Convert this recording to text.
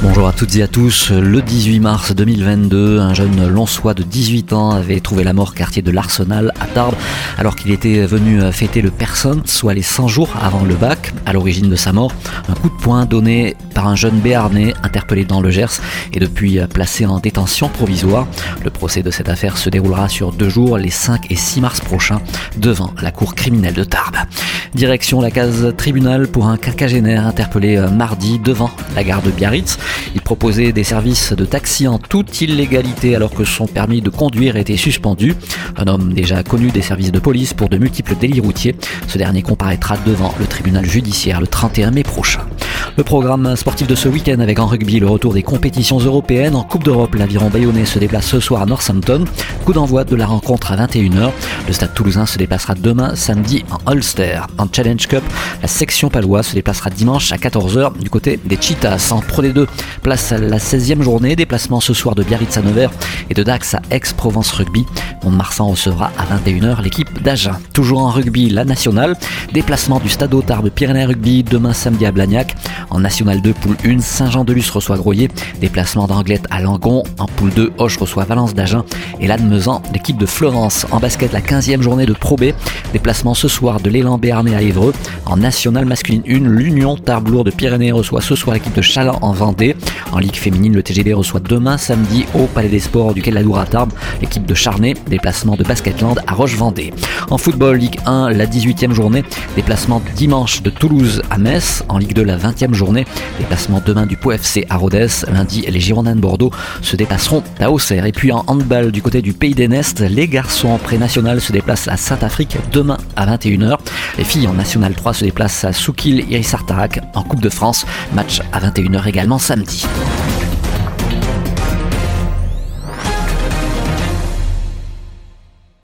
Bonjour à toutes et à tous. Le 18 mars 2022, un jeune Lonsois de 18 ans avait trouvé la mort quartier de l'Arsenal à Tarbes alors qu'il était venu fêter le Personne, soit les 100 jours avant le bac. À l'origine de sa mort, un coup de poing donné par un jeune béarnais interpellé dans le Gers et depuis placé en détention provisoire. Le procès de cette affaire se déroulera sur deux jours, les 5 et 6 mars prochains, devant la cour criminelle de Tarbes. Direction la case tribunal pour un quinquagénaire interpellé mardi devant la gare de Biarritz. Il proposait des services de taxi en toute illégalité alors que son permis de conduire était suspendu. Un homme déjà connu des services de police pour de multiples délits routiers. Ce dernier comparaîtra devant le tribunal judiciaire le 31 mai prochain. Le programme sportif de ce week-end avec en rugby le retour des compétitions européennes. En Coupe d'Europe, l'aviron bayonnais se déplace ce soir à Northampton. Coup d'envoi de la rencontre à 21h. Le stade toulousain se déplacera demain samedi en Ulster. En Challenge Cup, la section paloise se déplacera dimanche à 14h du côté des Cheetahs. En Pro D2, place à la 16e journée. Déplacement ce soir de Biarritz à Nevers et de Dax à Aix-Provence Rugby. Mont-de-Marsan recevra à 21h l'équipe d'Agen. Toujours en rugby, la nationale. Déplacement du Stade de Pyrénées Rugby demain samedi à Blagnac. En National 2, poule 1, Saint-Jean-de-Luz reçoit Groyer. Déplacement d'Anglette à Langon. En poule 2, Hoche reçoit Valence d'Agen. Et l'Admezan, l'équipe de Florence. En basket, la 15e journée de Pro B. Déplacement ce soir de l'élan Béarnais à Évreux. En National masculine 1, l'Union Tarblour de Pyrénées reçoit ce soir l'équipe de Chaland en Vendée. En Ligue féminine, le TGB reçoit demain samedi au Palais des Sports du Quai de la Loure à Tarbes l'équipe de Charnay. Déplacement de Basketland à Roche-Vendée. En football, Ligue 1, la 18e journée. Déplacement dimanche de Toulouse à Metz. En Ligue 2, la 20e journée. Déplacement demain du Pau FC à Rodez. Lundi, les Girondins de Bordeaux se déplaceront à Auxerre. Et puis en handball du côté du Pays des Nestes, les garçons en pré-national se déplacent à Saint-Afrique demain à 21h. Les filles en National 3 se déplacent à Soukil Irissartarak en Coupe de France. Match à 21h également samedi.